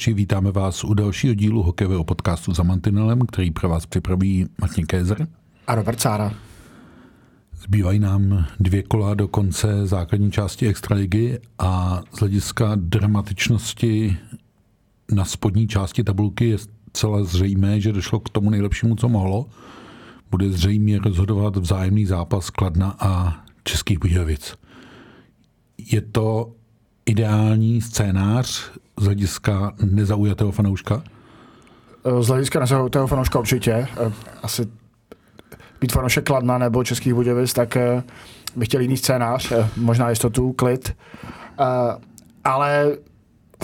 Posluchači, vítáme vás u dalšího dílu hokejového podcastu za Mantinelem, který pro vás připraví Martin Kézer. A Robert Sára. Zbývají nám dvě kola do konce základní části Extraligy a z hlediska dramatičnosti na spodní části tabulky je celé zřejmé, že došlo k tomu nejlepšímu, co mohlo. Bude zřejmě rozhodovat vzájemný zápas Kladna a Českých Budějovic. Je to ideální scénář z hlediska nezaujatého fanouška? Z hlediska nezaujatého fanouška určitě. Eh, asi být fanoušek Kladna nebo Českých Budějovic, tak eh, bych chtěl jiný scénář, eh, možná jistotu, klid. Ale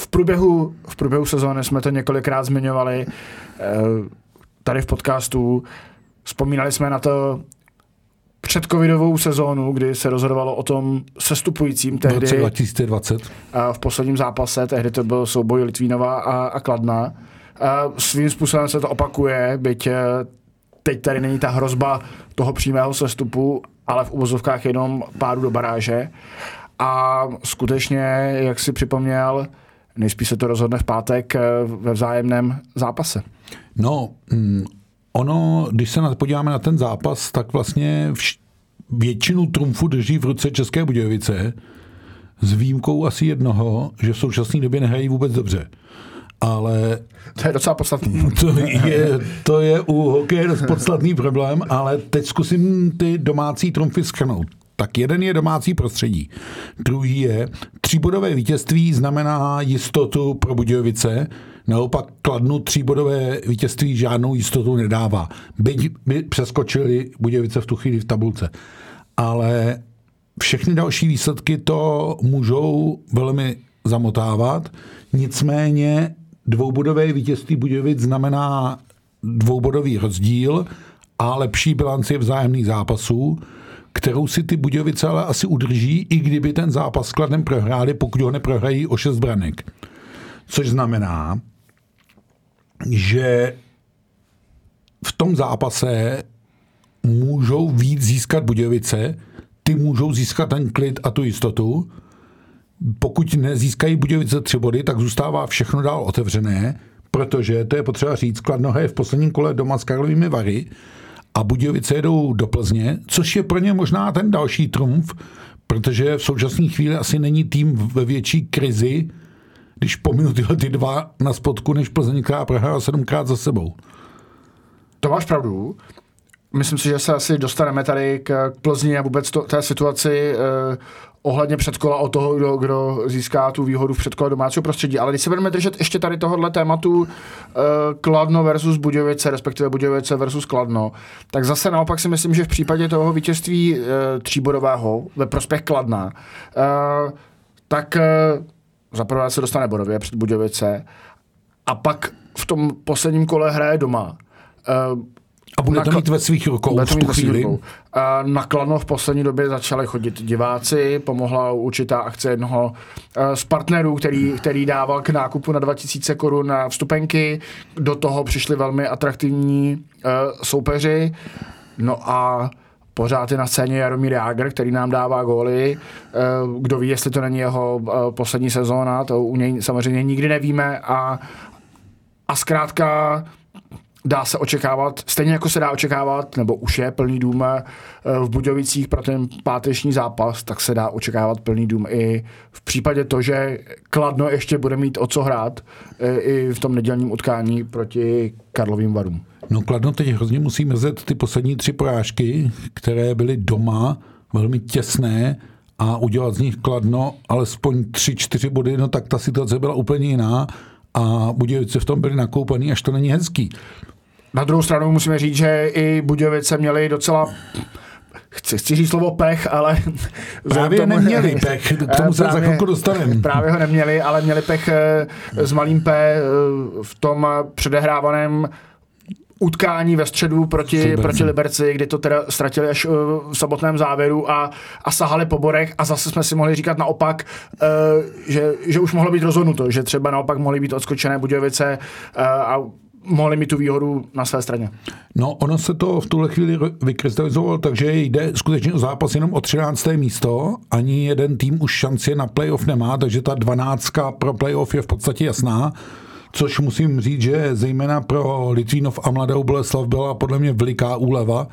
v průběhu, v průběhu sezóny jsme to několikrát zmiňovali tady v podcastu. Vzpomínali jsme na to, předcovidovou sezónu, kdy se rozhodovalo o tom sestupujícím tehdy. 2020. V posledním zápase, tehdy to byl souboj Litvínova a, a Kladna. A svým způsobem se to opakuje, byť eh, teď tady není ta hrozba toho přímého sestupu, ale v uvozovkách jenom pádu do baráže. A skutečně, jak si připomněl, nejspíš se to rozhodne v pátek eh, ve vzájemném zápase. No, mm, ono, když se podíváme na ten zápas, tak vlastně vš- většinu trumfu drží v ruce České Budějovice, s výjimkou asi jednoho, že v současné době nehrají vůbec dobře. Ale... To je docela podstatný. To je, to je u hokeje dost podstatný problém, ale teď zkusím ty domácí trumfy schrnout. Tak jeden je domácí prostředí. Druhý je tříbodové vítězství znamená jistotu pro Budějovice, Naopak kladnu tříbodové vítězství žádnou jistotu nedává. Byť by přeskočili Budějovice v tu chvíli v tabulce. Ale všechny další výsledky to můžou velmi zamotávat. Nicméně dvoubodové vítězství Budějovic znamená dvoubodový rozdíl a lepší bilanci vzájemných zápasů, kterou si ty Budějovice ale asi udrží, i kdyby ten zápas s Kladem prohráli, pokud ho neprohrají o šest branek. Což znamená, že v tom zápase můžou víc získat Budějovice, ty můžou získat ten klid a tu jistotu. Pokud nezískají Budějovice tři body, tak zůstává všechno dál otevřené, protože to je potřeba říct, Kladnoha je v posledním kole doma s Karlovými Vary a Budějovice jedou do Plzně, což je pro ně možná ten další trumf, protože v současné chvíli asi není tým ve větší krizi, když pominu tyhle ty dva na spodku, než Plzeň, která prohrála sedmkrát za sebou. To máš pravdu. Myslím si, že se asi dostaneme tady k Plzni a vůbec to, té situaci eh, ohledně předkola o toho, kdo, kdo získá tu výhodu v předkole domácího prostředí. Ale když se budeme držet ještě tady tohohle tématu eh, Kladno versus Budějovice, respektive Budějovice versus Kladno, tak zase naopak si myslím, že v případě toho vítězství eh, tříbodového ve prospěch Kladna, eh, tak eh, za prvé se dostane bodově před Budějovice a pak v tom posledním kole hraje doma. Uh, a bude to mít ve svých rukou v tu chvíli. Uh, na Kladno v poslední době začali chodit diváci, pomohla určitá akce jednoho uh, z partnerů, který, který dával k nákupu na 2000 korun na vstupenky. Do toho přišli velmi atraktivní soupeři. No a Pořád je na scéně Jaromír Jágr, který nám dává góly. Eh, kdo ví, jestli to není jeho eh, poslední sezóna, to u něj samozřejmě nikdy nevíme. A, a zkrátka dá se očekávat, stejně jako se dá očekávat, nebo už je plný dům eh, v Budějovicích pro ten páteční zápas, tak se dá očekávat plný dům i v případě to, že Kladno ještě bude mít o co hrát i v tom nedělním utkání proti Karlovým Varům. No Kladno teď hrozně musí mrzet ty poslední tři porážky, které byly doma, velmi těsné a udělat z nich Kladno alespoň tři, čtyři body, no tak ta situace byla úplně jiná a Budějovice v tom byly nakoupený, až to není hezký. Na druhou stranu musíme říct, že i Budějovice měli docela chci, chci říct slovo pech, ale... Právě tomu, neměli pech, k tomu se za chvilku dostaneme. Právě ho neměli, ale měli pech eh, s malým P eh, v tom předehrávaném utkání ve středu proti, proti Liberci, kdy to teda ztratili až v samotném závěru a, a sahali po borech a zase jsme si mohli říkat naopak, že, že už mohlo být rozhodnuto, že třeba naopak mohly být odskočené Budějovice a mohli mít tu výhodu na své straně. No, ono se to v tuhle chvíli vykrystalizovalo, takže jde skutečně o zápas jenom o 13. místo. Ani jeden tým už šanci na playoff nemá, takže ta 12 pro playoff je v podstatě jasná. Což musím říct, že zejména pro Litvínov a Mladou Boleslav byla podle mě veliká úleva,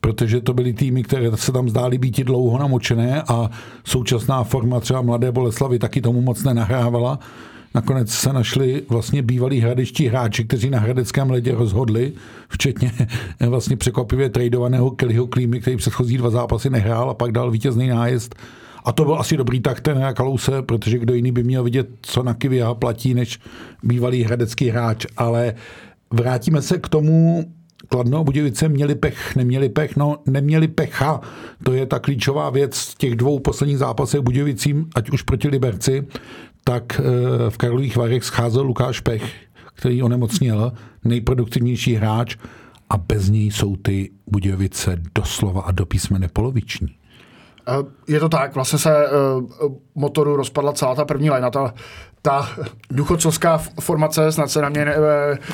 protože to byly týmy, které se tam zdály být dlouho namočené a současná forma třeba Mladé Boleslavy taky tomu moc nenahrávala. Nakonec se našli vlastně bývalí hradečtí hráči, kteří na hradeckém ledě rozhodli, včetně vlastně překvapivě tradovaného Kellyho Klímy, který předchozí dva zápasy nehrál a pak dal vítězný nájezd. A to byl asi dobrý tak ten Kalouse, protože kdo jiný by měl vidět, co na Kivia platí, než bývalý hradecký hráč. Ale vrátíme se k tomu, Kladno a Budějovice měli pech, neměli pech, no neměli pecha. To je ta klíčová věc těch dvou posledních zápasech Budějovicím, ať už proti Liberci, tak eh, v Karlových Varech scházel Lukáš Pech, který onemocněl, nejproduktivnější hráč a bez něj jsou ty Budějovice doslova a do písmene poloviční. Eh, je to tak, vlastně se uh, motoru rozpadla celá ta první lajna, ta, ta důchodcovská formace, snad se na mě...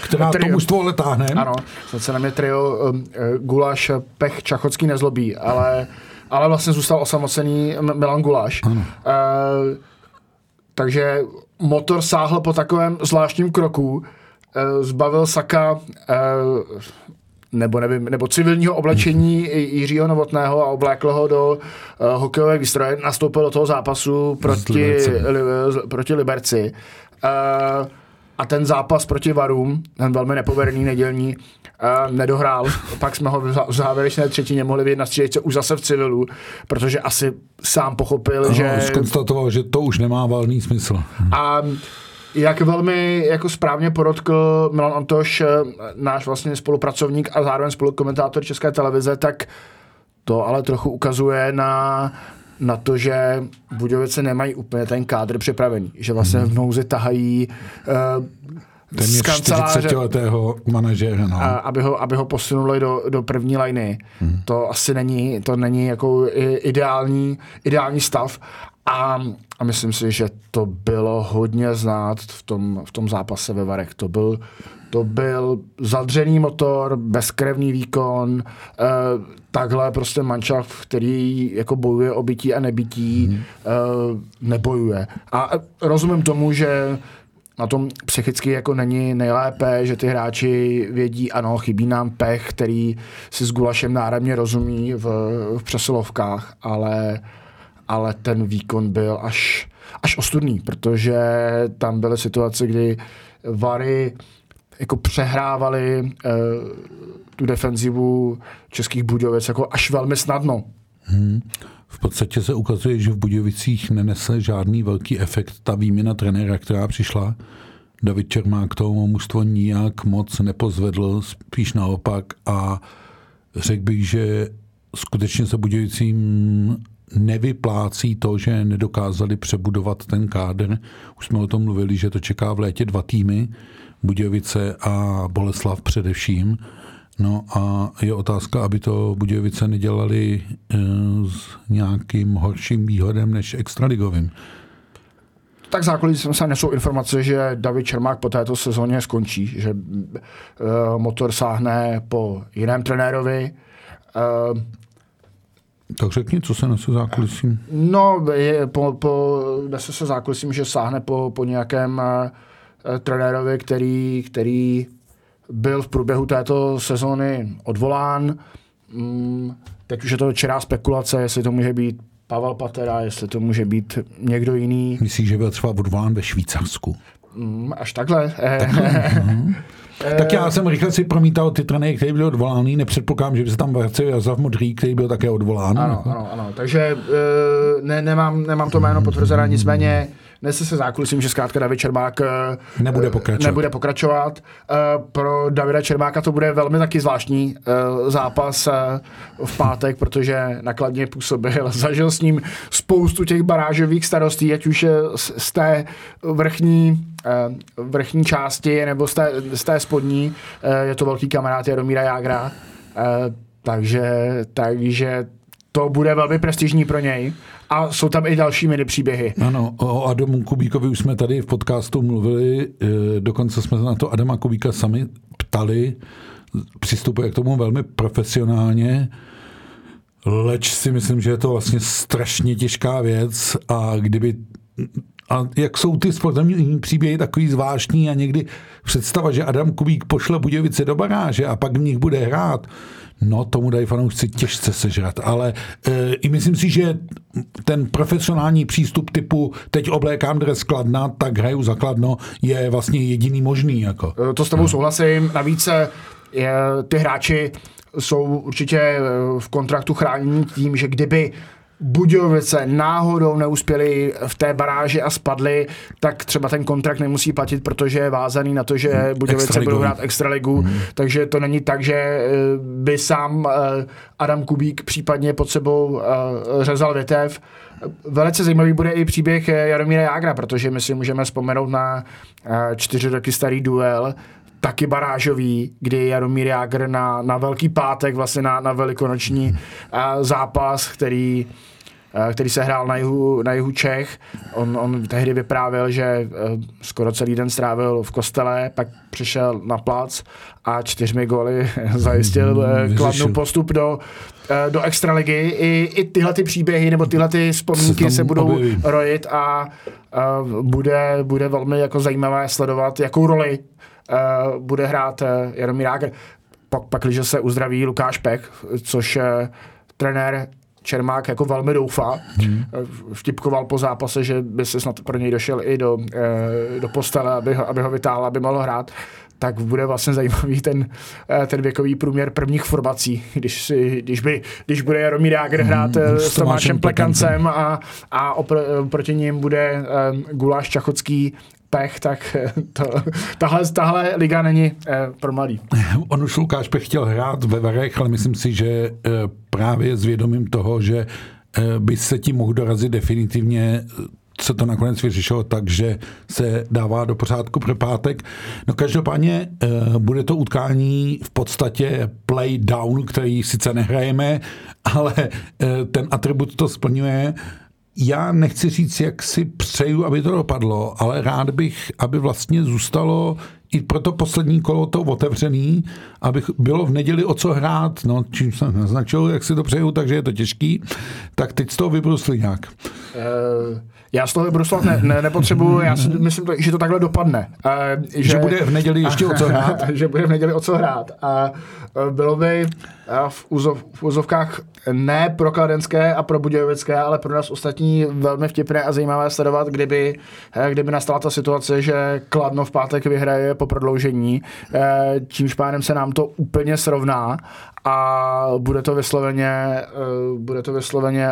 Která trio, to mužstvo letáhne. Ano, snad se na mě trio Gulaš, Pech, Čachocký nezlobí, ale, ale vlastně zůstal osamocený Milan Gulaš. Ano. Uh, takže motor sáhl po takovém zvláštním kroku, eh, zbavil Saka eh, nebo, nevím, nebo civilního oblečení Jiřího Novotného a oblékl ho do uh, hokejové výstroje, nastoupil do toho zápasu proti, li, proti Liberci. Uh, a ten zápas proti Varům, ten velmi nepovedený nedělní, uh, nedohrál. Pak jsme ho v závěrečné třetině mohli vidět na střílečce už zase v civilu, protože asi sám pochopil, ano, že... Skonstatoval, že to už nemá valný smysl. A jak velmi jako správně podotkl Milan Antoš, náš vlastně spolupracovník a zároveň spolukomentátor České televize, tak to ale trochu ukazuje na na to, že Budějovice nemají úplně ten kádr připravený, že vlastně v nouzi tahají uh, z kanceláře, 40-letého manažera, no. aby, ho, aby ho posunuli do, do první liny. Hmm. To asi není, to není jako ideální, ideální stav. A, a myslím si, že to bylo hodně znát v tom, v tom zápase ve Varech. To byl, to byl zadřený motor, bezkrevný výkon, eh, takhle prostě manšaft, který jako bojuje o bytí a nebytí, hmm. eh, nebojuje. A rozumím tomu, že na tom psychicky jako není nejlépe, že ty hráči vědí, ano, chybí nám pech, který si s Gulašem náramně rozumí v, v přesilovkách, ale, ale ten výkon byl až, až ostudný, protože tam byly situace, kdy Vary jako přehrávali uh, tu defenzivu českých Budějovic jako až velmi snadno. Hmm. V podstatě se ukazuje, že v Budějovicích nenese žádný velký efekt ta výměna trenéra, která přišla. David Čermák tomu mužstvo nijak moc nepozvedl, spíš naopak a řekl bych, že skutečně se Budějovicím nevyplácí to, že nedokázali přebudovat ten kádr. Už jsme o tom mluvili, že to čeká v létě dva týmy, Budějovice a Boleslav především. No a je otázka, aby to Budějovice nedělali e, s nějakým horším výhodem než extraligovým. Tak zákulisí se nesou informace, že David Čermák po této sezóně skončí, že e, motor sáhne po jiném trenérovi. E, tak řekni, co se nese zákulisím. No, je, po, po, nese se zákulisím, že sáhne po, po nějakém e, trenérovi, který, který byl v průběhu této sezóny odvolán. Mm, teď už je to čerá spekulace, jestli to může být Pavel Patera, jestli to může být někdo jiný. Myslíš, že byl třeba odvolán ve Švýcarsku? Mm, až takhle. Mhm. tak já jsem rychle si promítal ty trenéry, který byl odvolaný. Nepředpokládám, že by se tam vracel Jazav Modrý, který byl také odvolán. Ano, ano, ano. Takže eh, ne, nemám, nemám to jméno potvrzené, nicméně nese se zákulisím, že zkrátka David Čermák eh, nebude pokračovat. Nebude pokračovat. Eh, pro Davida Čermáka to bude velmi taky zvláštní eh, zápas v pátek, protože nakladně působil. Zažil s ním spoustu těch barážových starostí, ať už z té vrchní vrchní části nebo z té, z té spodní. Je to velký kamarád Jaromíra Jágra. Takže, takže to bude velmi prestižní pro něj. A jsou tam i další mini příběhy. Ano, o Adamu Kubíkovi už jsme tady v podcastu mluvili, e, dokonce jsme na to Adama Kubíka sami stali, přistupuje k tomu velmi profesionálně, leč si myslím, že je to vlastně strašně těžká věc a kdyby a jak jsou ty sportovní příběhy takový zvláštní a někdy představa, že Adam Kubík pošle Budějovice do baráže a pak v nich bude hrát, no tomu dají fanoušci těžce sežrat, ale e, i myslím si, že ten profesionální přístup typu teď oblékám dres Kladna, tak hraju za Kladno je vlastně jediný možný. Jako. E, to s tebou souhlasím, navíc je, ty hráči jsou určitě e, v kontraktu chráněni tím, že kdyby Budějovice náhodou neuspěli v té baráži a spadli, tak třeba ten kontrakt nemusí platit, protože je vázaný na to, že hmm. Budějovice budou hrát extraligu, hmm. takže to není tak, že eh, by sám eh, Adam Kubík případně pod sebou eh, řezal větev. Velice zajímavý bude i příběh Jaromíra Jágra, protože my si můžeme vzpomenout na čtyři roky starý duel, taky barážový, kdy Jaromír Jágr na, na Velký pátek, vlastně na, na velikonoční uh, zápas, který který se hrál na jihu, na jihu Čech. On, on tehdy vyprávěl, že skoro celý den strávil v kostele, pak přišel na plac a čtyřmi góly zajistil mm, kladnou postup do, do extraligy. I, I tyhle ty příběhy nebo tyhle ty vzpomínky se, se budou objeví. rojit a, a bude, bude velmi jako zajímavé sledovat, jakou roli bude hrát uh, Jaromír Jágr. Pak, pak, když se uzdraví Lukáš Pek, což uh, trenér Čermák jako velmi doufá. Hmm. Vtipkoval po zápase, že by se snad pro něj došel i do, do postele, aby ho, aby ho vytáhl, aby mohl hrát tak bude vlastně zajímavý ten, ten věkový průměr prvních formací, když, si, když, by, když bude Jaromír Jágr hrát hmm, s Tomášem Plekancem a, a opr, proti ním bude um, Guláš Čachocký Pech, tak to, tahle, tahle liga není eh, pro mladý. On už Lukáš Pech chtěl hrát ve Varech, ale myslím si, že eh, právě s vědomím toho, že eh, by se tím mohl dorazit definitivně se to nakonec vyřešilo tak, že se dává do pořádku pro pátek. No každopádně eh, bude to utkání v podstatě play down, který sice nehrajeme, ale eh, ten atribut to splňuje já nechci říct, jak si přeju, aby to dopadlo, ale rád bych, aby vlastně zůstalo i pro to poslední kolo to otevřený, aby bylo v neděli o co hrát, no, čím jsem naznačil, jak si to přeju, takže je to těžký, tak teď z toho vybrusli nějak. Uh... Já z toho Bruslav ne, ne, nepotřebuju, já si myslím, že to takhle dopadne. Že, že bude v neděli ještě o co hrát. že bude v neděli o co hrát. A uh, bylo by uh, v, úzov, v úzovkách ne pro kladenské a pro budějovické, ale pro nás ostatní velmi vtipné a zajímavé sledovat, kdyby, uh, kdyby nastala ta situace, že Kladno v pátek vyhraje po prodloužení, čímž pádem se nám to úplně srovná a bude to vysloveně, bude to vysloveně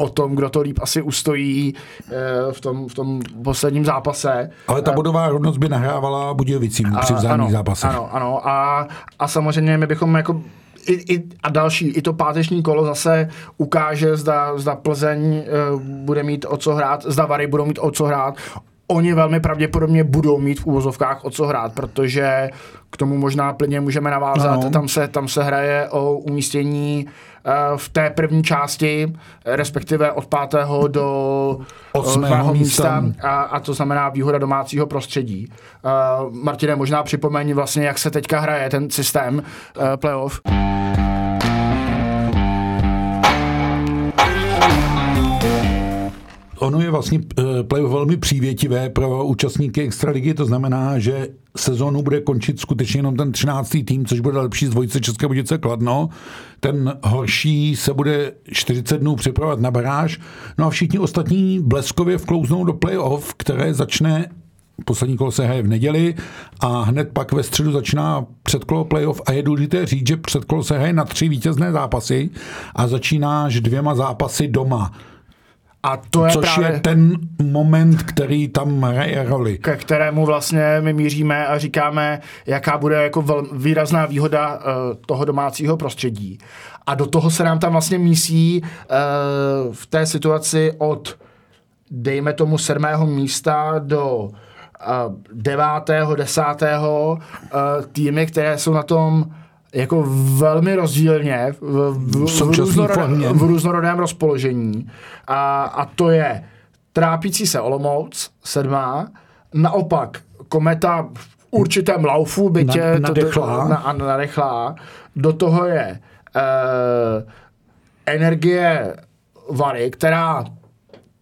o tom, kdo to líp asi ustojí eh, v tom, v tom posledním zápase. Ale ta bodová hodnost by nahrávala Budějovicím při vzájemných zápasech. Ano, ano. A, a samozřejmě my bychom jako i, i, a další, i to páteční kolo zase ukáže, zda, zda Plzeň uh, bude mít o co hrát, zda Vary budou mít o co hrát. Oni velmi pravděpodobně budou mít v úvozovkách o co hrát, protože k tomu možná plně můžeme navázat. No. Tam, se, tam se hraje o umístění uh, v té první části, respektive od pátého do osmého místa, místa a, a to znamená výhoda domácího prostředí. Uh, Martine, možná připomeň vlastně, jak se teďka hraje ten systém playoff. Ono je vlastně eh, play velmi přívětivé pro účastníky Extraligy, to znamená, že sezónu bude končit skutečně jenom ten 13. tým, což bude lepší z dvojice České Budějovice Kladno. Ten horší se bude 40 dnů připravovat na baráž. No a všichni ostatní bleskově vklouznou do playoff, které začne poslední kolo se hraje v neděli a hned pak ve středu začíná předkolo playoff a je důležité říct, že předkolo se hraje na tři vítězné zápasy a začínáš dvěma zápasy doma. A to je Což právě je ten moment, který tam hraje roli. Ke kterému vlastně my míříme a říkáme, jaká bude jako vel, výrazná výhoda uh, toho domácího prostředí. A do toho se nám tam vlastně mísí uh, v té situaci od, dejme tomu, sedmého místa do uh, devátého, desátého uh, týmy, které jsou na tom jako velmi rozdílně v, v, v, různorodém, v různorodém rozpoložení. A, a to je trápící se Olomouc, sedmá, naopak Kometa určitém laufu, bytě Na- nadechlá. na, na, nadechlá. Do toho je uh, energie Vary, která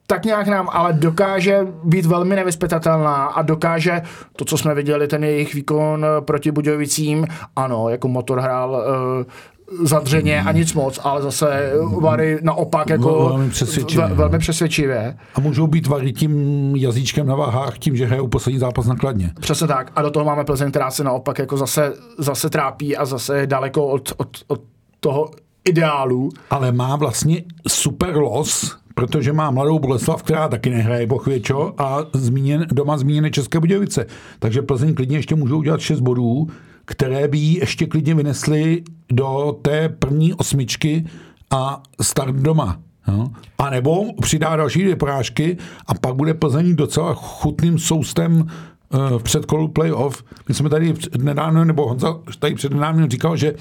tak nějak nám ale dokáže být velmi nevyspytatelná a dokáže to, co jsme viděli, ten jejich výkon eh, proti Budějovicím, ano, jako motor hrál uh, zadřeně a nic moc, ale zase Vary naopak jako Velmi přesvědčivě, ve- velmi přesvědčivě. A můžou být vary tím jazyčkem na váhách, tím, že hrajou poslední zápas nakladně. Přesně tak. A do toho máme Plzeň, která se naopak jako zase, zase trápí a zase je daleko od, od, od toho ideálu. Ale má vlastně super los, protože má mladou Boleslav, která taky nehraje pochvěčo a zmíněn, doma zmíněné České Budějovice. Takže Plzeň klidně ještě můžou udělat 6 bodů, které by ještě klidně vynesly do té první osmičky a start doma. No. A nebo přidá další dvě porážky a pak bude Plzeň docela chutným soustem eh, v předkolu playoff. My jsme tady nedávno, nebo Honza tady před nedávno říkal, že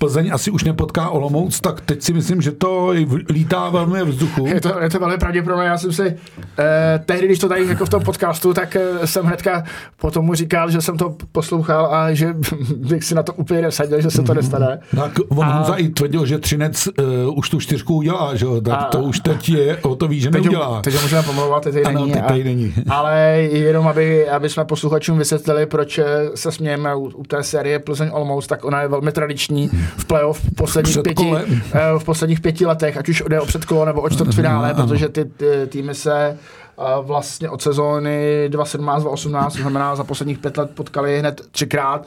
Plzeň asi už nepotká Olomouc, tak teď si myslím, že to lítá velmi ve vzduchu. Je to, je to velmi pravděpodobné. Já jsem si eh, tehdy, když to tady jako v tom podcastu, tak eh, jsem hnedka potom mu říkal, že jsem to poslouchal a že bych si na to úplně nesadil, že se to nestane. Tak on A- Honza i tvrdil, že Třinec uh, už tu čtyřku udělá, že jo? Tak A- to už teď je o to ví, že Teď, neudělá. ho můžeme pomlouvat, teď Ano, není. teď tady není. Ale jenom, aby, aby jsme posluchačům vysvětlili, proč eh, se smějeme u, u té série Plzeň Olomouc, tak ona je velmi tradiční v playoff v posledních, pěti, eh, v posledních pěti letech, ať už jde o předkolo nebo o čtvrtfinále, Ano. protože ty, ty týmy se eh, vlastně od sezóny 2017-2018, to znamená za posledních pět let potkali hned třikrát,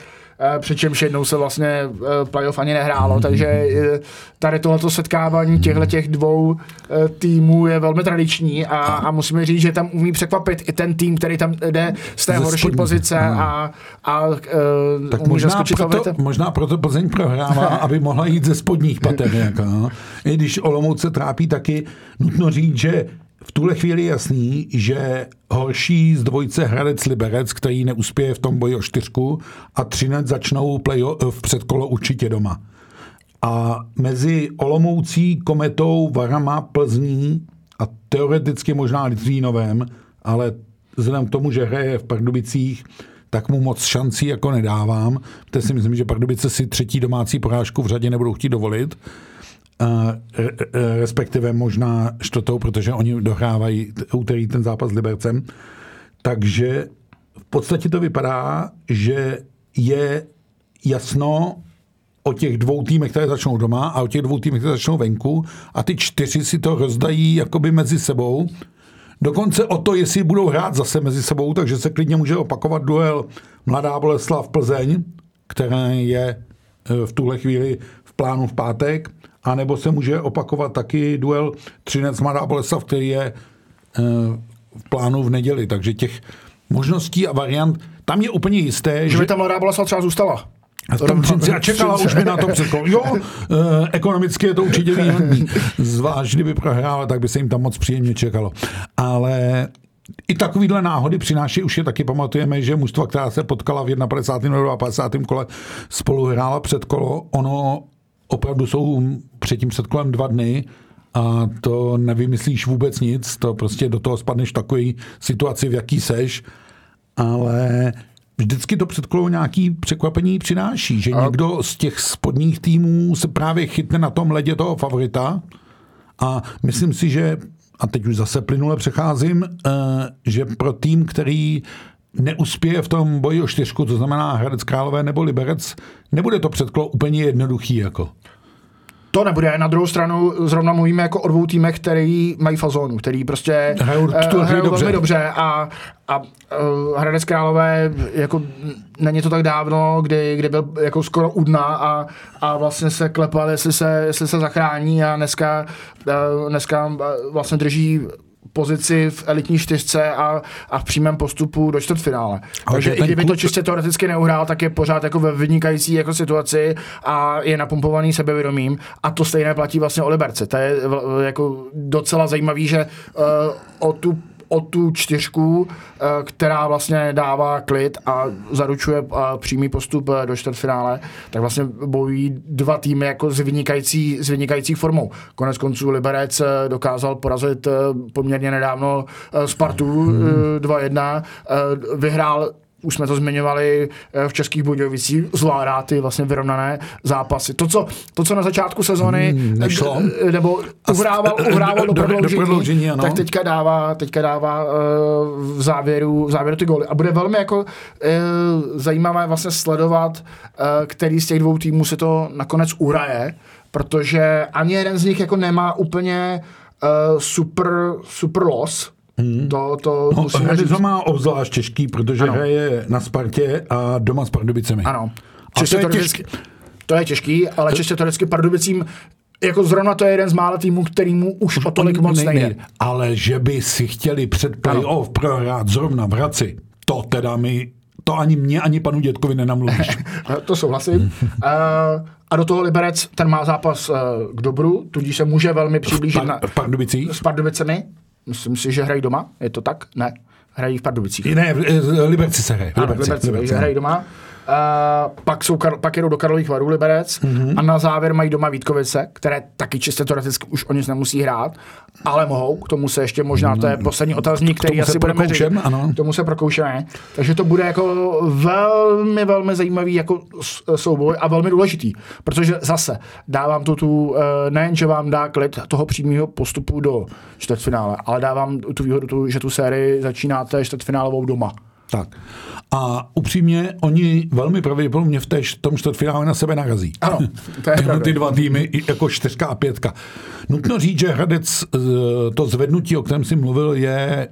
přičemž jednou se vlastně eh, playoff ani nehrálo, takže eh, tady tohleto setkávání těchto těch dvou eh, týmů je velmi tradiční a, a musíme říct, že tam umí překvapit i ten tým, který tam jde z té Ze horší spodní. pozice a, a eh, Tak umí možná proto, možná proto Plzeň prohrává, aby mohla jít ze spodních pater. Jako, no. I když Olomouc se trápí taky, nutno říct, že v tuhle chvíli jasný, že horší z dvojce Hradec Liberec, který neuspěje v tom boji o čtyřku a Třinec začnou play v předkolo určitě doma. A mezi Olomoucí, Kometou, Varama, Plzní a teoreticky možná Litvínovem, ale vzhledem k tomu, že hraje v Pardubicích, tak mu moc šancí jako nedávám. To si myslím, že Pardubice si třetí domácí porážku v řadě nebudou chtít dovolit. Re- re- respektive možná čtvrtou, protože oni dohrávají úterý ten zápas s Libercem. Takže v podstatě to vypadá, že je jasno o těch dvou týmech, které začnou doma a o těch dvou týmech, které začnou venku a ty čtyři si to rozdají jakoby mezi sebou. Dokonce o to, jestli budou hrát zase mezi sebou, takže se klidně může opakovat duel Mladá Boleslav Plzeň, který je eh, v tuhle chvíli v plánu v pátek, anebo se může opakovat taky duel Třinec Mladá Boleslav, který je eh, v plánu v neděli. Takže těch možností a variant, tam je úplně jisté, Že by tam mladá Boleslav třeba zůstala. a tom Třinci a čekala už by na to předkolo. Jo, eh, ekonomicky je to určitě výhodný. Zvlášť, kdyby prohrála, tak by se jim tam moc příjemně čekalo. Ale i takovýhle náhody přináší, už je taky pamatujeme, že mužstva, která se potkala v 51. nebo 52. kole, spolu hrála předkolo. Ono opravdu jsou před tím předkolem dva dny a to nevymyslíš vůbec nic, to prostě do toho spadneš v takové situaci, v jaký seš, ale vždycky to předkolo nějaký překvapení přináší, že někdo z těch spodních týmů se právě chytne na tom ledě toho favorita a myslím si, že, a teď už zase plynule přecházím, eh, že pro tým, který neuspěje v tom boji o čtyřku, to znamená Hradec Králové nebo Liberec, nebude to předkolo úplně jednoduchý. Jako. To nebude. Na druhou stranu zrovna mluvíme jako o dvou týmech, který mají fazónu, který prostě Hrajou eh, hry hrajou dobře. velmi dobře a, a uh, Hradec Králové, jako není to tak dávno, kdy, kdy byl jako skoro u dna a, a vlastně se klepal, jestli se, jestli se zachrání a dneska, uh, dneska vlastně drží pozici v elitní čtyřce a, a v přímém postupu do čtvrtfinále. Ale Takže to i kdyby to klub- čistě teoreticky neuhrál, tak je pořád jako ve vynikající jako situaci a je napumpovaný sebevědomím a to stejné platí vlastně o Liberci. To je jako docela zajímavý, že uh, o tu o tu čtyřku, eh, která vlastně dává klid a zaručuje eh, přímý postup eh, do čtvrtfinále, tak vlastně bojují dva týmy jako s vynikající, s vynikající formou. Konec konců Liberec dokázal porazit poměrně nedávno Spartu eh, 2-1, eh, vyhrál už jsme to zmiňovali eh, v Českých Budějovicích, zvládá ty vlastně vyrovnané zápasy. To, co, to, co na začátku sezóny Hmm, nešlo. eh, nebo uhrával, uhrával do do- do prodloužení, prodloužení, ano. tak teďka dává, teďka dává eh, v závěru, v závěru ty góly. A bude velmi jako eh, zajímavé vlastně sledovat, eh, který z těch dvou týmů se to nakonec uraje, protože ani jeden z nich jako nemá úplně eh, super, super los. To, to No, musíme říct. má obzvlášť těžký, protože Ano. hraje na Spartě a doma s Pardubicemi. Ano. A Čistě to je těžký. To je těžký, ale čistě teoreticky Pardubicím jako zrovna to je jeden z mála týmů, kterýmu už o tolik moc nej- nejde. nej- Ale že by si chtěli před playoff prohrát zrovna v Hradci, to teda mi, to ani mě, ani panu dětkovi nenamluvíš. To souhlasím. Eh, a do toho Liberec, ten má zápas eh, k dobru, tudíž se může velmi přiblížit na, Pa- v Pardubicích? s Pardubicemi. Myslím si, že hrají doma. Je to tak? Ne. Hrají v Pardubicích. Ne, v- v Liberci se hraje. v Ano, Liberci, Liberci, Liberci, takže hrají doma. Uh, pak, jsou, pak jedou do Karlových varů Liberec Mhm. mm-hmm. a na závěr mají doma Vítkovice, které taky čistě teoreticky už o nic nemusí hrát, ale mohou. K tomu se ještě možná, to je poslední otazník, který asi budeme řešit. ano. K tomu se prokoušeme. Takže to bude jako velmi, velmi zajímavý jako souboj a velmi důležitý, protože zase dávám tu, tu eh, nejen, že vám dá klid toho přímého postupu do čtvrtfinále, ale dávám tu výhodu, tu, že tu sérii začínáte čtvrtfinálovou doma. Tak. A upřímně, oni velmi pravděpodobně v té, tom čtvrtfinále na sebe narazí. Ano, to je pravda. ty dva týmy, jako čtyřka a pětka. Nutno říct, že Hradec, eh, to zvednutí, o kterém jsi mluvil, je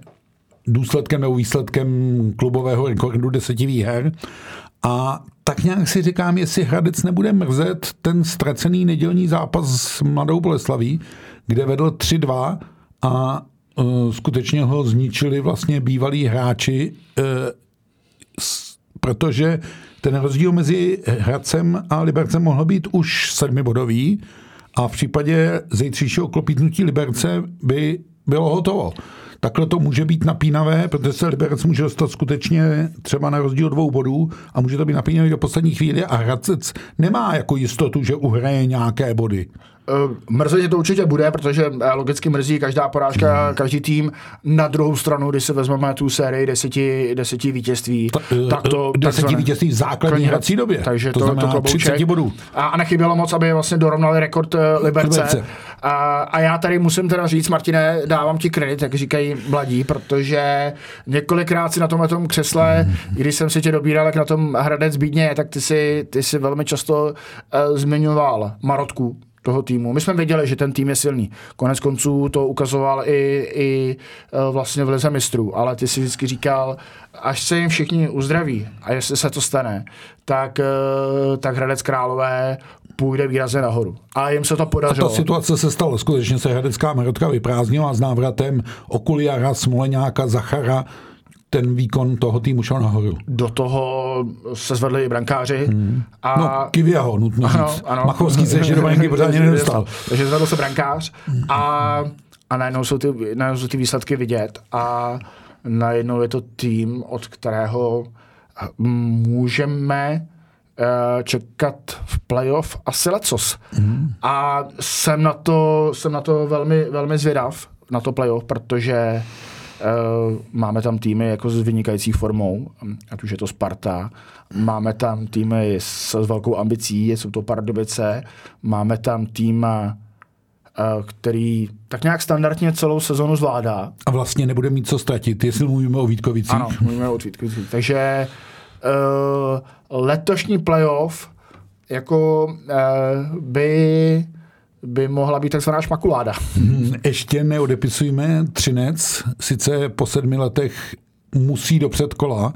důsledkem nebo výsledkem klubového rekordu deseti výher. A tak nějak si říkám, jestli Hradec nebude mrzet ten ztracený nedělní zápas s Mladou Boleslaví, kde vedl 3-2 a skutečně ho zničili vlastně bývalí hráči, s, protože ten rozdíl mezi Hradcem a Libercem mohl být už sedmibodový a v případě zítřejšího klopítnutí Liberce by bylo hotovo. Takhle to může být napínavé, protože se Liberec může dostat skutečně třeba na rozdíl dvou bodů a může to být napínavé do poslední chvíli a Hradec nemá jako jistotu, že uhraje nějaké body. Uh, Mrzet to určitě bude, protože eh, logicky mrzí každá porážka, Hmm. každý tým. Na druhou stranu, když si vezmeme tu sérii deseti, deseti vítězství, Ta- tak to... eh, deseti takzvané- vítězství v základní hrací době. Takže To to, to, klobouček. 30 bodů. A, a nechybělo moc, aby vlastně dorovnali rekord eh, Liberce. Liberce. A, a já tady musím teda říct, Martine, dávám ti kredit, jak říkají mladí, protože několikrát si na tomhle tom křesle, když jsem si tě dobíral, jak na tom Hradec bídně, tak ty si, ty si velmi často uh, zmiňoval Marotku toho týmu. My jsme věděli, že ten tým je silný. Konec konců to ukazoval i, i eh, vlastně v Lize mistrů, ale ty si vždycky říkal, až se jim všichni uzdraví a jestli se to stane, tak, eh, tak Hradec Králové půjde výrazně nahoru. A jim se to A podařilo. ta situace se stala. Skutečně se Hradecká Marotka vyprázdnila s návratem Okuliara, Smoleňáka, Zachara. Ten výkon toho týmu šel nahoru. Do toho se zvedli i brankáři. A No, Kivěho, nutno Ano, říct. ano. Machovský se ještě do branky pořádně nedostal. Takže zvedl se brankář a, a najednou, jsou ty, najednou jsou ty výsledky vidět a najednou je to tým, od kterého můžeme eh, čekat v playoff asi lecos. Mm. A jsem na to, jsem na to velmi, velmi zvědav, na to playoff, protože Uh, máme tam týmy jako s vynikající formou, ať už je to Sparta, máme tam týmy s, s velkou ambicí, jsou to Pardubice, máme tam tým, uh, který tak nějak standardně celou sezonu zvládá. A vlastně nebude mít co ztratit, jestli mluvíme o Vítkovicích. Ano, mluvíme o Vítkovicích. Takže uh, letošní playoff jako uh, by by mohla být takzvaná šmakuláda. Ještě neodepisujeme Třinec, sice po sedmi letech musí do předkola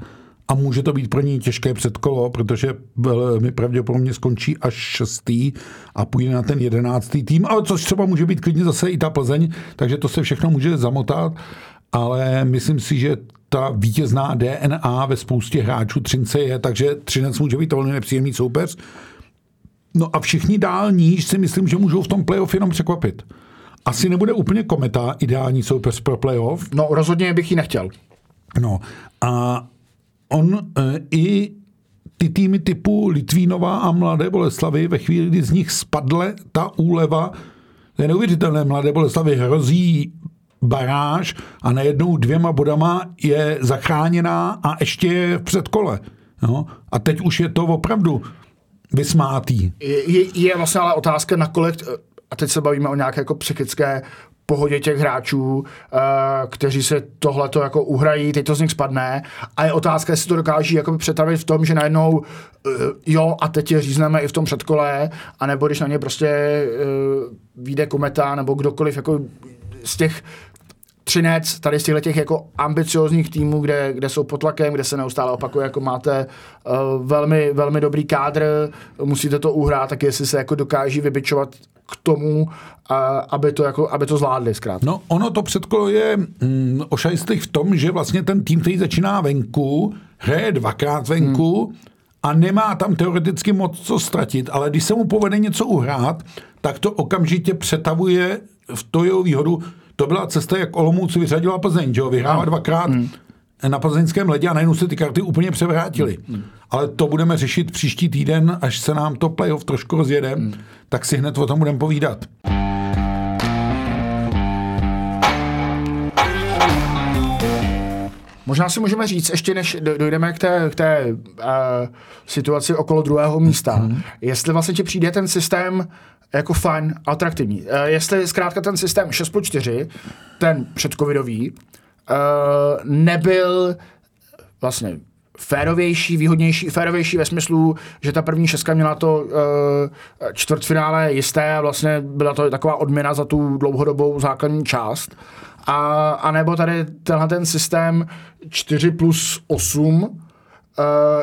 a může to být pro ní těžké předkolo, protože velmi pravděpodobně skončí až šestý a půjde na ten jedenáctý tým, ale což třeba může být klidně zase i ta Plzeň, takže to se všechno může zamotat, ale myslím si, že ta vítězná DNA ve spoustě hráčů Třince je, takže Třinec může být velmi nepříjemný soupeř. No a všichni dál níž si myslím, že můžou v tom playoff jenom překvapit. Asi nebude úplně kometa ideální soupeř pro playoff. No rozhodně bych ji nechtěl. No a on e, i ty týmy typu Litvínova a Mladé Boleslavy ve chvíli, kdy z nich spadle ta úleva, to je neuvěřitelné, Mladé Boleslavy hrozí baráž a najednou dvěma bodama je zachráněná a ještě je v předkole. No? A teď už je to opravdu vysmátý. Je, je vlastně ale otázka, nakolik, a teď se bavíme o nějaké jako psychické pohodě těch hráčů, uh, kteří se tohle to jako uhrají, teď to z nich spadne a je otázka, jestli to dokáží jako přetavit v tom, že najednou uh, jo a teď je řízneme i v tom předkole, anebo když na ně prostě vyjde kometa nebo kdokoliv jako z těch třinec tady z těchto těch jako ambiciozních týmů, kde, kde jsou pod tlakem, kde se neustále opakuje, jako máte uh, velmi, velmi dobrý kádr, musíte to uhrát, tak jestli se jako dokáží vybičovat k tomu, aby to, jako, aby to zvládli zkrátka. No ono to předkolo je mm, ošajstlých v tom, že vlastně ten tým, který začíná venku, hraje dvakrát venku hmm. a nemá tam teoreticky moc co ztratit, ale když se mu povede něco uhrát, tak to okamžitě přetavuje v to jeho výhodu. To byla cesta, jak Olomouc vyřadila Plzeň, že jo? Vyhrála no. dvakrát hmm na plzeňském ledě a najednou se ty karty úplně převrátily. Hmm. Ale to budeme řešit příští týden, až se nám to playoff trošku rozjede, hmm. tak si hned o tom budeme povídat. Možná si můžeme říct, ještě než dojdeme k té, k té uh, situaci okolo druhého místa, mm-hmm. jestli vlastně ti přijde ten systém jako fajn, atraktivní. Uh, jestli zkrátka ten systém 6 plus 4, ten předcovidový, uh, nebyl vlastně férovější, výhodnější, férovější ve smyslu, že ta první šestka měla to uh, čtvrtfinále jisté a vlastně byla to taková odměna za tu dlouhodobou základní část. A, a nebo tady tenhle ten systém 4 plus 8 uh,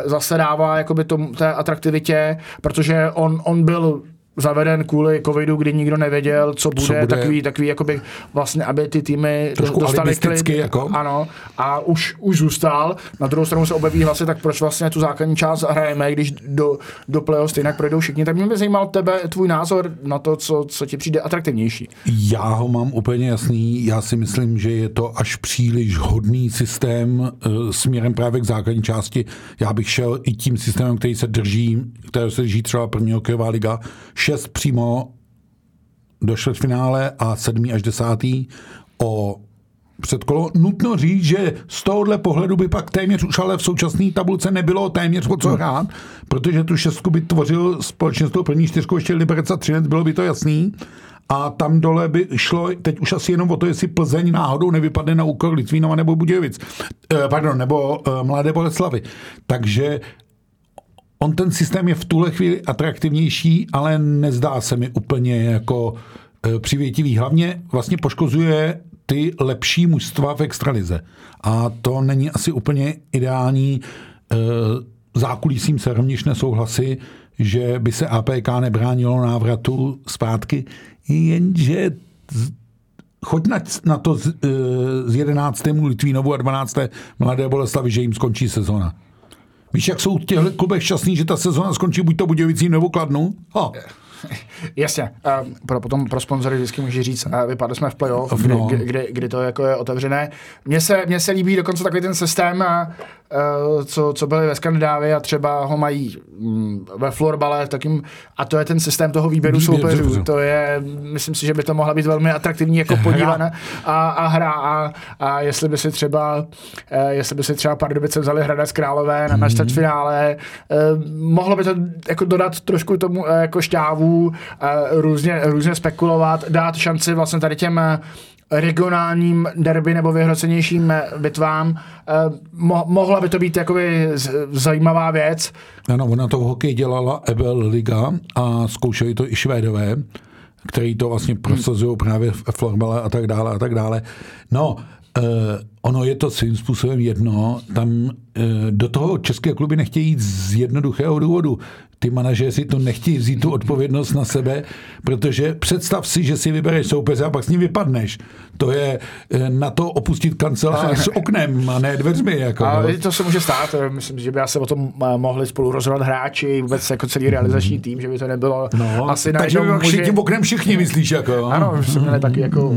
zase dává jakoby tom, té atraktivitě, protože on, on byl zaveden kvůli covidu, kdy nikdo nevěděl, co bude, co bude. takový, takový jakoby vlastně, aby ty týmy Trošku dostali klid. Jako. Ano, a už, už zůstal. Na druhou stranu se objeví hlasy, tak proč vlastně tu základní část hrajeme, když do, do playoff stejně projdou všichni. Tak mě by zajímal tebe, tvůj názor na to, co, co ti přijde atraktivnější. Já ho mám úplně jasný. Já si myslím, že je to až příliš hodný systém uh, směrem právě k základní části. Já bych šel i tím systémem, který se drží, který se drží třeba první hokejová liga, šest přímo do čtvrtfinále a sedmý až desátý o předkolo. Nutno říct, že z tohohle pohledu by pak téměř už ale v současné tabulce nebylo téměř o co hmm. hrát, protože tu šestku by tvořil společně s tou první čtyřkou ještě Liberec a Třinec, bylo by to jasný. A tam dole by šlo teď už asi jenom o to, jestli Plzeň náhodou nevypadne na úkol Litvínova nebo Budějovic. Eh, pardon, nebo eh, Mladé Boleslavy. Takže On ten systém je v tuhle chvíli atraktivnější, ale nezdá se mi úplně jako e, přivětivý. Hlavně vlastně poškozuje ty lepší mužstva v extralize. A to není asi úplně ideální. E, zákulisím se rovněž nesouhlasy, že by se APK nebránilo návratu zpátky, jenže choď na, na to z, e, z 11. Litvínovu a 12. Mladé Boleslavy, že jim skončí sezona. Víš, jak jsou v těchto klubech šťastný, že ta sezóna skončí buď to Budějovicím nebo Kladnu? Ha. Jasně. Uh, pro, potom pro sponzory vždycky může říct, uh, vypadli jsme v playoff, kdy, no. kdy, kdy, kdy, to jako je otevřené. Mně se, mně se líbí dokonce takový ten systém, uh, co, co byly ve Skandinávii a třeba ho mají um, ve florbale, takým, a to je ten systém toho výběru Výběr, soupeřů. To je, myslím si, že by to mohla být velmi atraktivní jako podívaná a, a hra. A, a jestli by si třeba, uh, jestli by si třeba Pardubice vzali Hradec Králové na, mm. na čtvrtfinále, mohlo by to jako dodat trošku tomu jako šťávu různě, různě spekulovat, dát šanci vlastně tady těm eh, regionálním derby nebo vyhrocenějším eh, bitvám. Eh, mo- mohla by to být jakoby zajímavá věc. Ano, ona to v hokeji dělala Ebel Liga a zkoušeli to i Švédové, který to vlastně prosazují právě v florbale a tak dále a tak dále. No, ono je to svým způsobem jedno. Tam uh, do toho české kluby nechtějí jít z jednoduchého důvodu ty manažeři to nechtějí vzít tu odpovědnost na sebe, protože představ si, že si vybereš soupeře a pak s ním vypadneš. To je eh, na to opustit kancelář s oknem a ne dveřmi. Jako, a no. to se může stát. Myslím, že by se o tom eh, mohli spolu rozhodovat hráči, vůbec jako celý realizační tým, že by to nebylo no, asi Takže by může... tím oknem všichni myslíš. Jako. Ano, jsme měli taky jako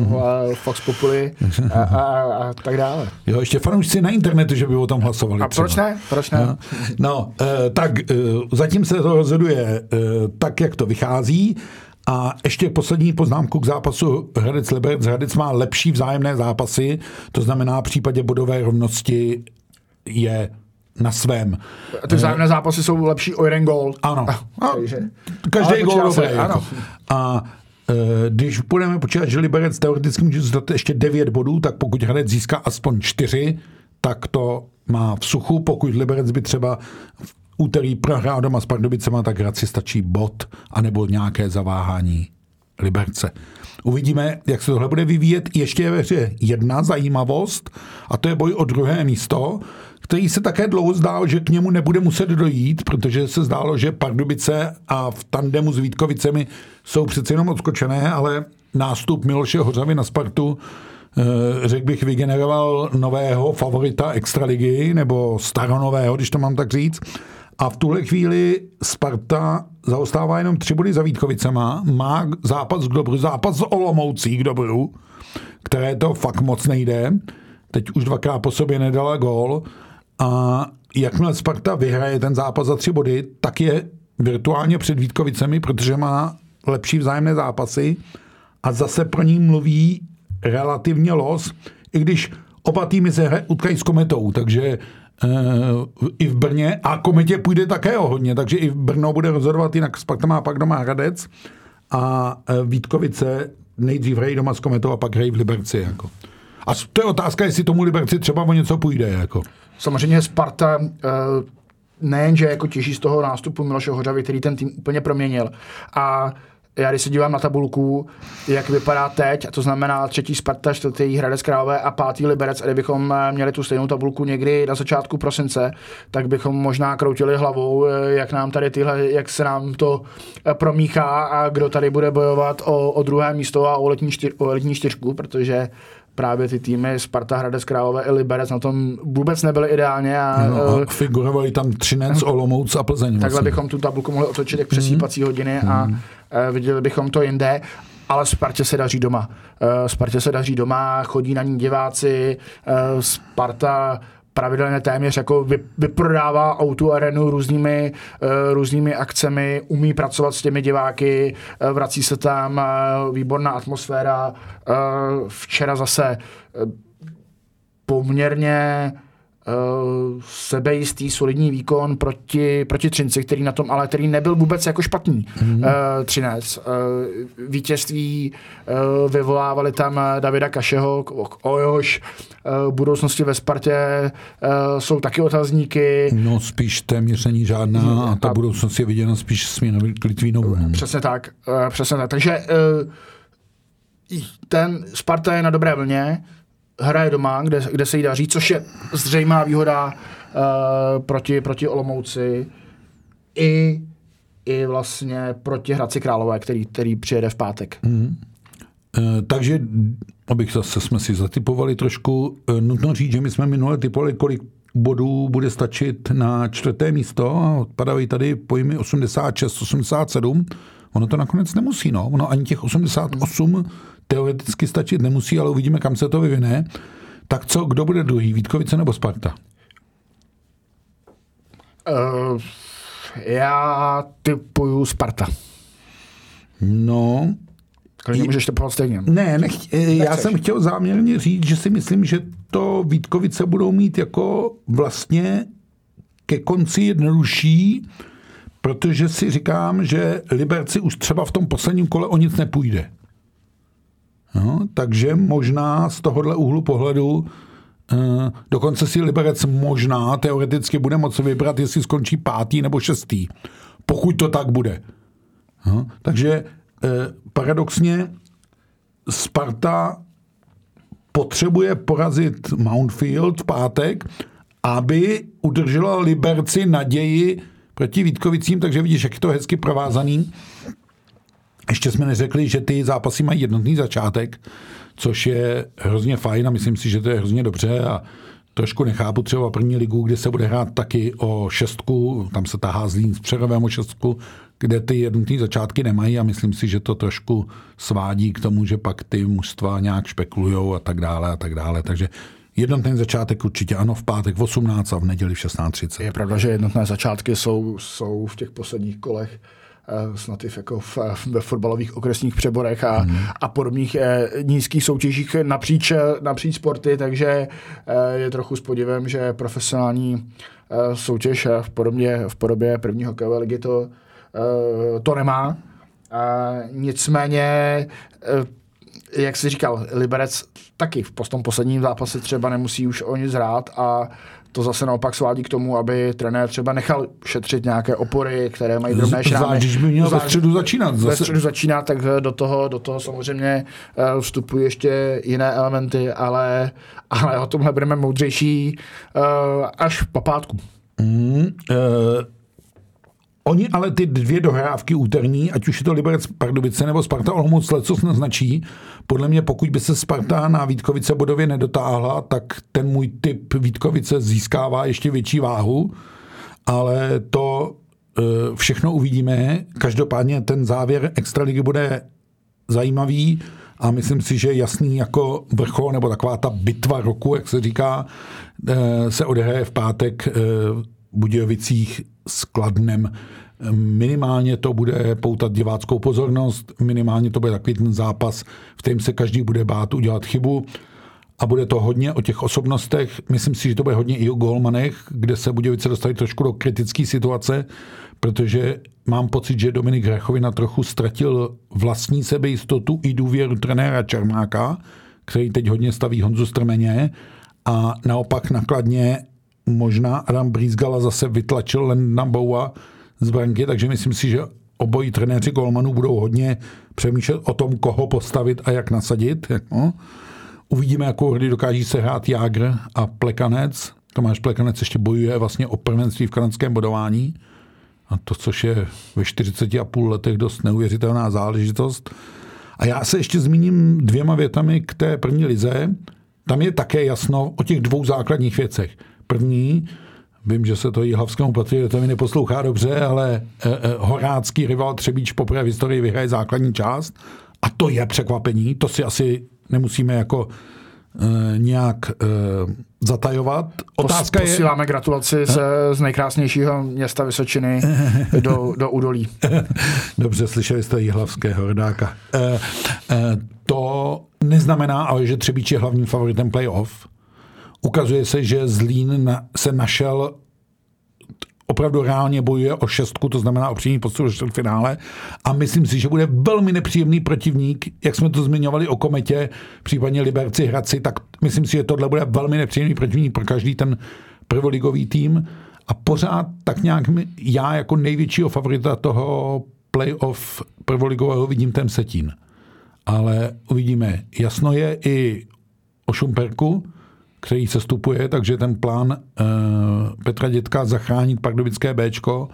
eh, Fox Populi a, a, a, tak dále. Jo, ještě fanoušci na internetu, že by o tom hlasovali. A třeba. proč ne? Proč ne? No, no tak zatím se to rozhoduje tak, jak to vychází A ještě poslední poznámku k zápasu Hradec Liberec. Hradec má lepší vzájemné zápasy, to znamená v případě bodové rovnosti je na svém. Ty vzájemné zápasy jsou lepší o jeden gól. Ano. A, Takže, každý gól dobrý. ano. Jako. A e, když budeme počítat, že Liberec teoreticky může dostat ještě 9 bodů, tak pokud Hradec získá aspoň 4, tak to má v suchu. Pokud Liberec by třeba v úterý prohrál doma s Pardubicema, tak Hradci stačí bod anebo nějaké zaváhání Liberce. Uvidíme, jak se tohle bude vyvíjet. Ještě je ve hře jedna zajímavost, a to je boj o druhé místo, který se také dlouho zdál, že k němu nebude muset dojít, protože se zdálo, že Pardubice a v tandemu s Vítkovicemi jsou přece jenom odskočené, ale nástup Miloše Hořavy na Spartu eh, řekl bych, vygeneroval nového favorita extraligy, nebo staronového, když to mám tak říct. A v tuhle chvíli Sparta zaostává jenom tři body za Vítkovicema, má zápas k dobru, zápas s Olomoucí k dobru, které to fakt moc nejde. Teď už dvakrát po sobě nedala gól. A jakmile Sparta vyhraje ten zápas za tři body, tak je virtuálně před Vítkovicemi, protože má lepší vzájemné zápasy a zase pro ní mluví relativně los, i když oba týmy se utkají s Kometou, takže uh, i v Brně a Kometě půjde také o hodně, takže i v Brno bude rozhodovat jinak. Sparta má pak doma Hradec a uh, Vítkovice nejdřív hrají doma s Kometou a pak hrají v Liberci. Jako. A to je otázka, jestli tomu Liberci třeba o něco půjde. Jako. Samozřejmě Sparta uh, nejenže jako těží z toho nástupu Miloše Hořavy, který ten tým úplně proměnil. A já když se dívám na tabulku, jak vypadá teď, a to znamená třetí Sparta, čtvrtý Hradec Králové a pátý Liberec, a kdybychom eh, měli tu stejnou tabulku někdy na začátku prosince, tak bychom možná kroutili hlavou, eh, jak nám tady tyhle, jak se nám to eh, promíchá a kdo tady bude bojovat o, o druhé místo a o letní, čtyř, o letní čtyřku, protože právě ty týmy Sparta, Hradec Králové i Liberec na tom vůbec nebyly ideálně a, No, eh, a figurovali tam Třinec, Olomouc a Plzeň. Takhle vlastně. bychom tu tabulku mohli otočit jak přesýpací hodiny a eh, viděli bychom to jinde. Ale Spartě se daří doma. Eh, Spartě se daří doma, chodí na ní diváci, Sparta pravidelně téměř jako vy, vyprodává autu arenu různými, eh, různými akcemi, umí pracovat s těmi diváky, eh, vrací se tam eh, výborná atmosféra. Včera zase poměrně sebejistý, solidní výkon proti, proti Třinci, který na tom, ale který nebyl vůbec jako špatný. Mm-hmm. Uh, Třinec. Uh, vítězství uh, vyvolávali tam eh, Davida Kašeho, o, jehož uh, budoucnosti ve Spartě uh, jsou taky otazníky. No spíš téměř není žádná a ta A- budoucnost je viděna spíš s Litvínovou. no. Přesně tak, uh, přesně tak. Takže uh, ten Sparta je na dobré vlně, hraje doma, kde, kde se jí daří, což je zřejmá výhoda uh, proti, proti Olomouci i, i vlastně proti Hradci Králové, který, který přijede v pátek. Eh, Takže, abych zase jsme si zatypovali trošku, eh, nutno říct, že my jsme minule typovali, kolik bodů bude stačit na čtvrté místo a odpadají tady pojmy 86, 87. Ono to nakonec nemusí, no. Ono ani těch 88 teoreticky stačit nemusí, ale uvidíme, kam se to vyvine. Tak co, kdo bude druhý, Vítkovice nebo Sparta? Uh, já typuju Sparta. No, Klidně můžeš typovat stejně. Ne, nech, eh, já Nechceš. jsem chtěl záměrně říct, že si myslím, že to Vítkovice budou mít jako vlastně ke konci jednodušší, protože si říkám, že Liberci už třeba v tom posledním kole o nic nepůjde. No, takže možná z tohohle úhlu pohledu eh, dokonce si Liberec možná teoreticky bude moci vybrat, jestli skončí pátý nebo šestý. Pokud to tak bude. No, takže eh, paradoxně Sparta potřebuje porazit Mountfield v pátek, aby udržela Liberci naději proti Vítkovicím, takže vidíš, jak je to hezky provázaný. Ještě jsme neřekli, že ty zápasy mají jednotný začátek, což je hrozně fajn a myslím si, že to je hrozně dobře a trošku nechápu třeba první ligu, kde se bude hrát taky o šestku, tam se tahá Zlín s Přerovem o šestku, kde ty jednotné začátky nemají a myslím si, že to trošku svádí k tomu, že pak ty mužstva nějak špekulujou a tak dále a tak dále. Takže jednotný začátek určitě ano, v pátek v 18 a v neděli v 16.30. Je pravda, že jednotné začátky jsou, jsou v těch posledních kolech snad i jako v, ve fotbalových okresních přeborech a, mm. a podobných eh, nízkých soutěžích napříč, napříč sporty, takže eh, je trochu s podivem, že profesionální eh, soutěž v podobě, v podobě prvního hokejové ligy to, eh, to nemá. Uh, nicméně, uh, jak jsi říkal, Liberec taky v tom posledním zápase třeba nemusí už o nic hrát a to zase naopak svádí k tomu, aby trenér třeba nechal šetřit nějaké opory, které mají drobné šrámy. Když by měl ve středu začínat. Zase. Ve středu začínat, tak do toho, do toho samozřejmě uh, vstupují ještě jiné elementy, ale, ale o tomhle budeme moudřejší uh, až po pátku. Mm, uh, Oni ale ty dvě dohrávky úterní, ať už je to Liberec Pardubice nebo Sparta Olomouc, co naznačí, podle mě pokud by se Sparta na Vítkovice bodově nedotáhla, tak ten můj typ Vítkovice získává ještě větší váhu, ale to e, všechno uvidíme. Každopádně ten závěr extraligy bude zajímavý a myslím si, že jasný jako vrchol nebo taková ta bitva roku, jak se říká, e, se odehraje v pátek e, v Budějovicích s Kladnem. Minimálně to bude poutat diváckou pozornost, minimálně to bude takový ten zápas, v kterém se každý bude bát udělat chybu a bude to hodně o těch osobnostech. Myslím si, že to bude hodně i o golmanech, kde se Budějovice dostali trošku do kritické situace, protože mám pocit, že Dominik Hrachovina trochu ztratil vlastní sebejistotu i důvěru trenéra Čermáka, který teď hodně staví Honzu Strmeně a naopak nakladně možná Adam Brýzgala zase vytlačil Lendna Boua z branky, takže myslím si, že obojí trenéři golmanů budou hodně přemýšlet o tom, koho postavit a jak nasadit. No. Uvidíme, jakou hry dokáží se hrát Jágr a Plekanec. Tomáš Plekanec ještě bojuje vlastně o prvenství v kanadském bodování. A to, což je ve 40 a půl letech dost neuvěřitelná záležitost. A já se ještě zmíním dvěma větami k té první lize. Tam je také jasno o těch dvou základních věcech. První, vím, že se to jihlavskému patriotovi neposlouchá dobře, ale eh, eh, horácký rival Třebíč poprvé v historii vyhraje základní část a to je překvapení, to si asi nemusíme jako e, nějak e, zatajovat. Otázka Pos, posíláme je... gratulaci z, z nejkrásnějšího města Vysočiny do, do Udolí. Dobře, slyšeli jste jihlavského rodáka. E, e, to neznamená ale, že Třebíč je hlavním favoritem playoff. Ukazuje se, že Zlín na, se našel opravdu reálně bojuje o šestku, to znamená o přímý postup do finále. A myslím si, že bude velmi nepříjemný protivník, jak jsme to zmiňovali o Kometě, případně Liberci Hradci, tak myslím si, že tohle bude velmi nepříjemný protivník pro každý ten prvoligový tým. A pořád tak nějak já jako největšího favorita toho playoff prvoligového vidím ten Setín. Ale uvidíme. Jasno je i o Šumperku, který se stupuje, takže ten plán uh, Petra Dětka zachránit pardubické Bčko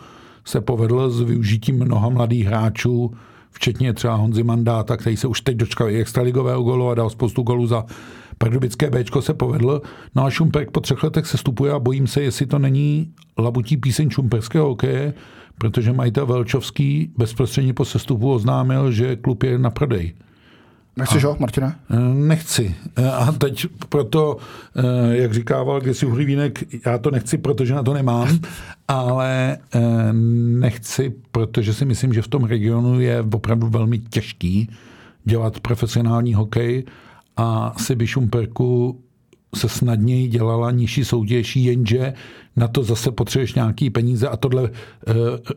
se povedl s využitím mnoha mladých hráčů, včetně třeba Honzy Mandáta, který se už teď dočkal i extraligového golu a dal spoustu golů za pardubické Bčko se povedl. No a Šumperk po třech letech se stupuje a bojím se, jestli to není labutí píseň šumperského hokeje, protože majitel Velčovský bezprostředně po sestupu oznámil, že klub je na prodej. Nechceš ho, Martina? Eh, nechci. Eh, a teď proto, eh, jak říkával kdysi Hrivínek, já to nechci, protože na to nemám, ale nechci, protože si myslím, že v tom regionu je opravdu velmi těžký dělat profesionální hokej a si Šumperku se snadněji dělala nižší soutěž, jenže na to zase potřebuješ nějaký peníze a tohle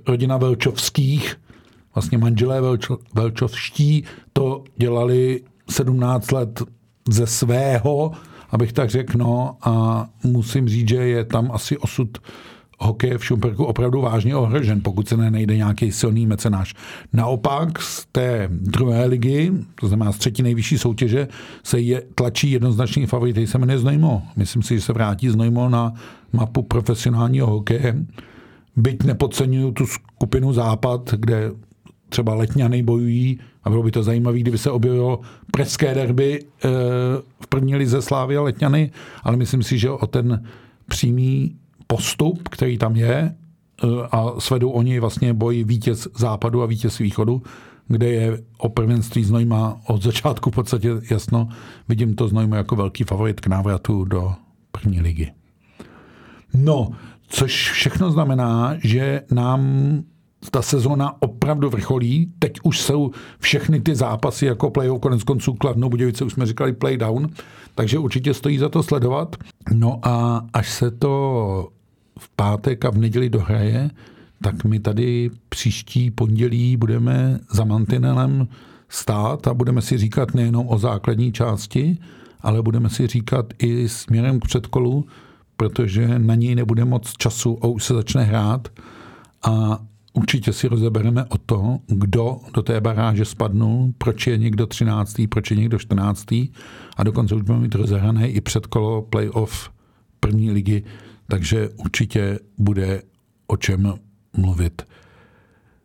rodina Velčovských vlastně manželé Velčo, Velčovští to dělali 17 let ze svého, abych tak řekl, no, a musím říct, že je tam asi osud hokeje v Šumperku opravdu vážně ohrožen, pokud se nenejde nějaký silný mecenáš. Naopak z té druhé ligy, to znamená z třetí nejvyšší soutěže, se je, tlačí jednoznačný favorit, který se jmenuje Znojmo. Myslím si, že se vrátí Znojmo na mapu profesionálního hokeje. Byť nepodceňuju tu skupinu Západ, kde třeba Letňany bojují a bylo by to zajímavé, kdyby se objevilo pražské derby eh, v první lize Slávy a Letňany, ale myslím si, že o ten přímý postup, který tam je, eh, a svedou oni vlastně boj vítěz západu a vítěz východu, kde je o prvenství Znojma od začátku v podstatě jasno. Vidím to Znojma jako velký favorit k návratu do první ligy. No, což všechno znamená, že nám ta sezona opravdu vrcholí. Teď už jsou všechny ty zápasy jako play konec konců Kladno Budějovice, už jsme říkali play down, takže určitě stojí za to sledovat. No a až se to v pátek a v neděli dohraje, tak my tady příští pondělí budeme za mantinelem stát a budeme si říkat nejenom o základní části, ale budeme si říkat i směrem k předkolu, protože na něj nebude moc času a už se začne hrát a určitě si rozebereme o to, kdo do té baráže spadnul, proč je někdo 13., proč je někdo 14. a dokonce už budeme mít rozehrané i předkolo playoff první ligy, takže určitě bude o čem mluvit.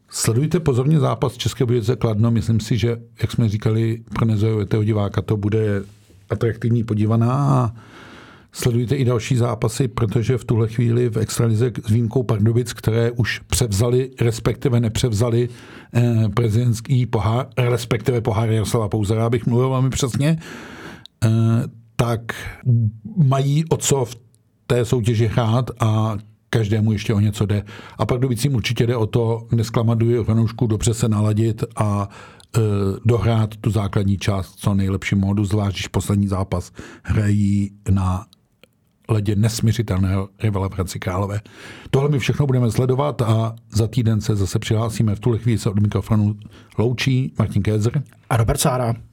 Sledujte pozorně zápas České Budějovice Kladno. Myslím si, že, jak jsme říkali, pro nezajovitého diváka to bude atraktivní podívaná a sledujte i další zápasy, protože v tuhle chvíli v Extralize s výjimkou Pardubic, které už převzali, respektive nepřevzali eh, prezidentský pohár, respektive pohár Jaroslava Pouzera, abych mluvil velmi přesně, eh, tak mají o co v té soutěži hrát a každému ještě o něco jde. A pak Dubicím určitě jde o to nesklamat fanoušku, dobře se naladit a e, dohrát tu základní část co nejlepší módu, zvlášť když poslední zápas hrají na ledě nesměřitelného rivala Franci Králové. Tohle my všechno budeme sledovat a za týden se zase přihlásíme. V tuhle chvíli se od mikrofonu loučí Martin Kézer a Robert Sára.